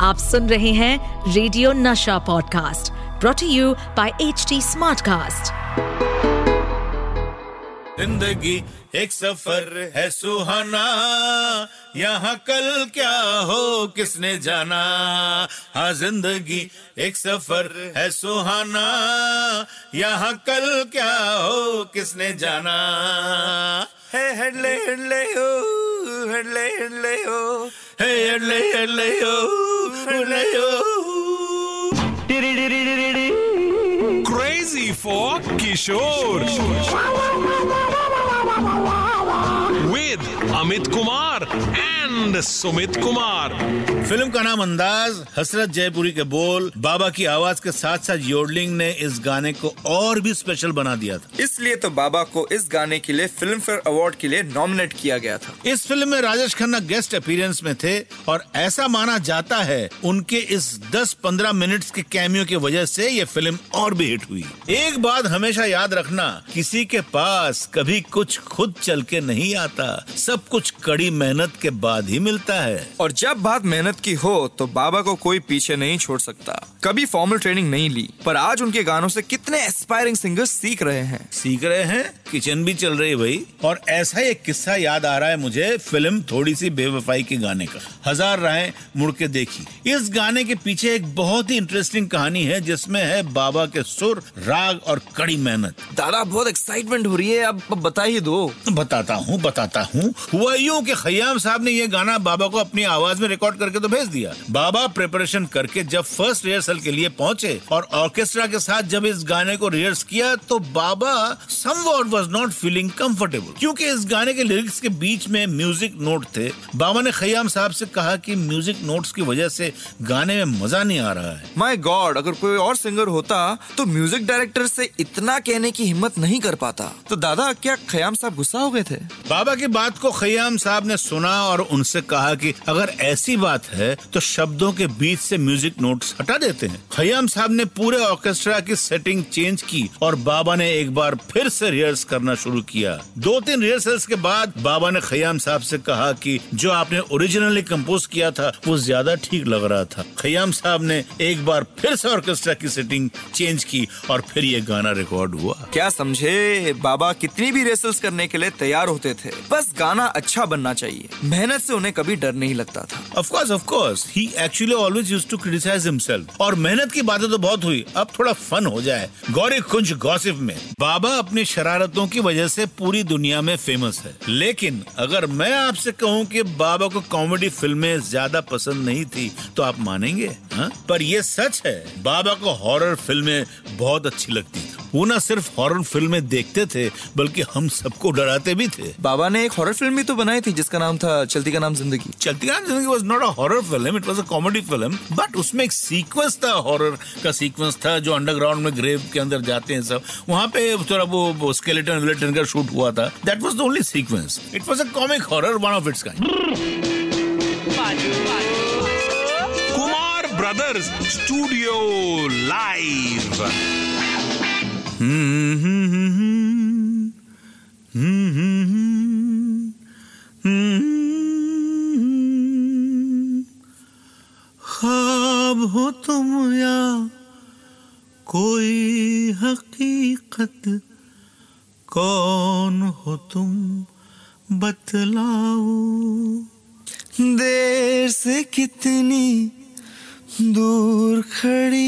आप सुन रहे हैं radio Nasha podcast brought you by H T Smartcast ज़िंदगी एक सफ़र है सुहाना, यहाँ कल क्या हो, किसने जाना? हाँ ज़िंदगी एक सफ़र है सुहाना, यहाँ कल क्या हो, किसने जाना? है, हडले हडले हो। हडले हो Crazy for Kishore. Amit Kumar and Sumit Kumar film का नाम अंदाज हसरत जयपुरी के बोल बाबा की आवाज़ के साथ साथ योडलिंग ने इस गाने को और भी स्पेशल बना दिया था। इसलिए तो बाबा को इस गाने के लिए फ़िल्म फेयर अवार्ड के लिए नॉमिनेट किया गया था। इस फ़िल्म में राजेश खन्ना गेस्ट अपीयरेंस में थे और ऐसा माना जाता है उनके इस 10-15 मिनट्स के कैमियो की वजह से ये फ़िल्म और भी हिट हुई। एक बात हमेशा याद रखना किसी के पास कभी कुछ खुद चल के नहीं आता। सब कुछ कड़ी मेहनत के बाद ही मिलता है। और जब बात मेहनत की हो तो बाबा को कोई पीछे नहीं छोड़ सकता। कभी फॉर्मल ट्रेनिंग नहीं ली पर आज उनके गानों से कितने एस्पायरिंग सिंगर्स सीख रहे हैं। सीख रहे हैं? किचन भी चल रही है भाई। और ऐसा एक किस्सा याद आ रहा है मुझे फ़िल्म थोड़ी सी बेवफाई के गाने का। हज़ार राहें मुड़ के देखी। इस गाने के पीछे एक बहुत ही इंटरेस्टिंग कहानी है जिसमें है बाबा के सुर राग और कड़ी मेहनत। दादा बहुत एक्साइटमेंट हो रही है अब अब बता ही दो। बताता हूँ बताता हूँ। हुआ यूँ की खयाम साहब ने ये गाना बाबा को अपनी आवाज़ में रिकॉर्ड करके तो भेज दिया। बाबा प्रिपरेशन करके जब फ़र्स्ट रिहर्सल के लिए पहुँचे और ऑर्केस्ट्रा के साथ जब इस गाने को रिहर्स किया तो बाबा somewhat was not feeling comfortable क्योंकि इस गाने के लिरिक्स के बीच में म्यूज़िक नोट थे बाबा ने खयाम साहब से कहा कि म्यूज़िक नोट्स की वजह से गाने में मज़ा नहीं आ रहा है। माय गॉड अगर कोई और सिंगर होता तो म्यूज़िक डायरेक्टर से इतना कहने की हिम्मत नहीं कर पाता। तो दादा क्या खयाम साहब गुस्सा हो गए थे? बाबा की बात को खयाम साहब ने सुना और उनसे कहा कि अगर ऐसी बात है तो शब्दों के बीच से म्यूज़िक नोट्स हटा देते हैं। खयाम साहब ने पूरे ऑर्केस्ट्रा की सेटिंग चेंज की और बाबा ने एक बार फिर से रिहर्स करना शुरू किया। दो तीन रिहर्सल्स के बाद बाबा ने खयाम साहब से कहा कि जो आपने ओरिजिनली कंपोज किया था वो ज़्यादा ठीक लग रहा था। खयाम साहब ने एक बार फिर से ऑर्केस्ट्रा की सेटिंग चेंज की और फिर ये गाना रिकॉर्ड हुआ। क्या समझे? बाबा कितनी भी रेसल्स करने के लिए तैयार होते थे बस गाना अच्छा बनना चाहिए। मेहनत से उन्हें कभी डर नहीं लगता था। Of course. He actually always used to criticize himself. और मेहनत की बातें तो बहुत हुई अब थोड़ा फन हो जाए। गौरी कुंज गॉसिप में बाबा अपनी शरारतों की वजह से पूरी दुनिया में फ़ेमस है लेकिन अगर मैं आपसे कहूँ कि बाबा को कॉमेडी फ़िल्में ज़्यादा पसंद नहीं थी तो आप मानेंगे, हा? पर यह सच है, बाबा को हॉरर फ़िल्में बहुत अच्छी लगती वो ना सिर्फ़ हॉरर फ़िल्में देखते थे बल्कि हम सबको डराते भी थे। बाबा ने एक हॉरर फ़िल्म भी तो बनाई थी जिसका नाम था चलती का नाम ज़िंदगी। चलती का ज़िंदगी was not a horror film it was a comedy film but उसमें एक सीक्वेंस था हॉरर का सीक्वेंस था जो अंडरग्राउंड में ग्रेव के अंदर जाते हैं सब। वहाँ पे थोड़ा वो, वो स्केलेटन विलेटन का शूट हुआ था। That was the only sequence it was a comic horror one of its kind Brothers Studio Live. ख्वाब हो तुम या कोई हकीकत? कौन हो तुम बतलाओ? देर से कितनी दूर खड़ी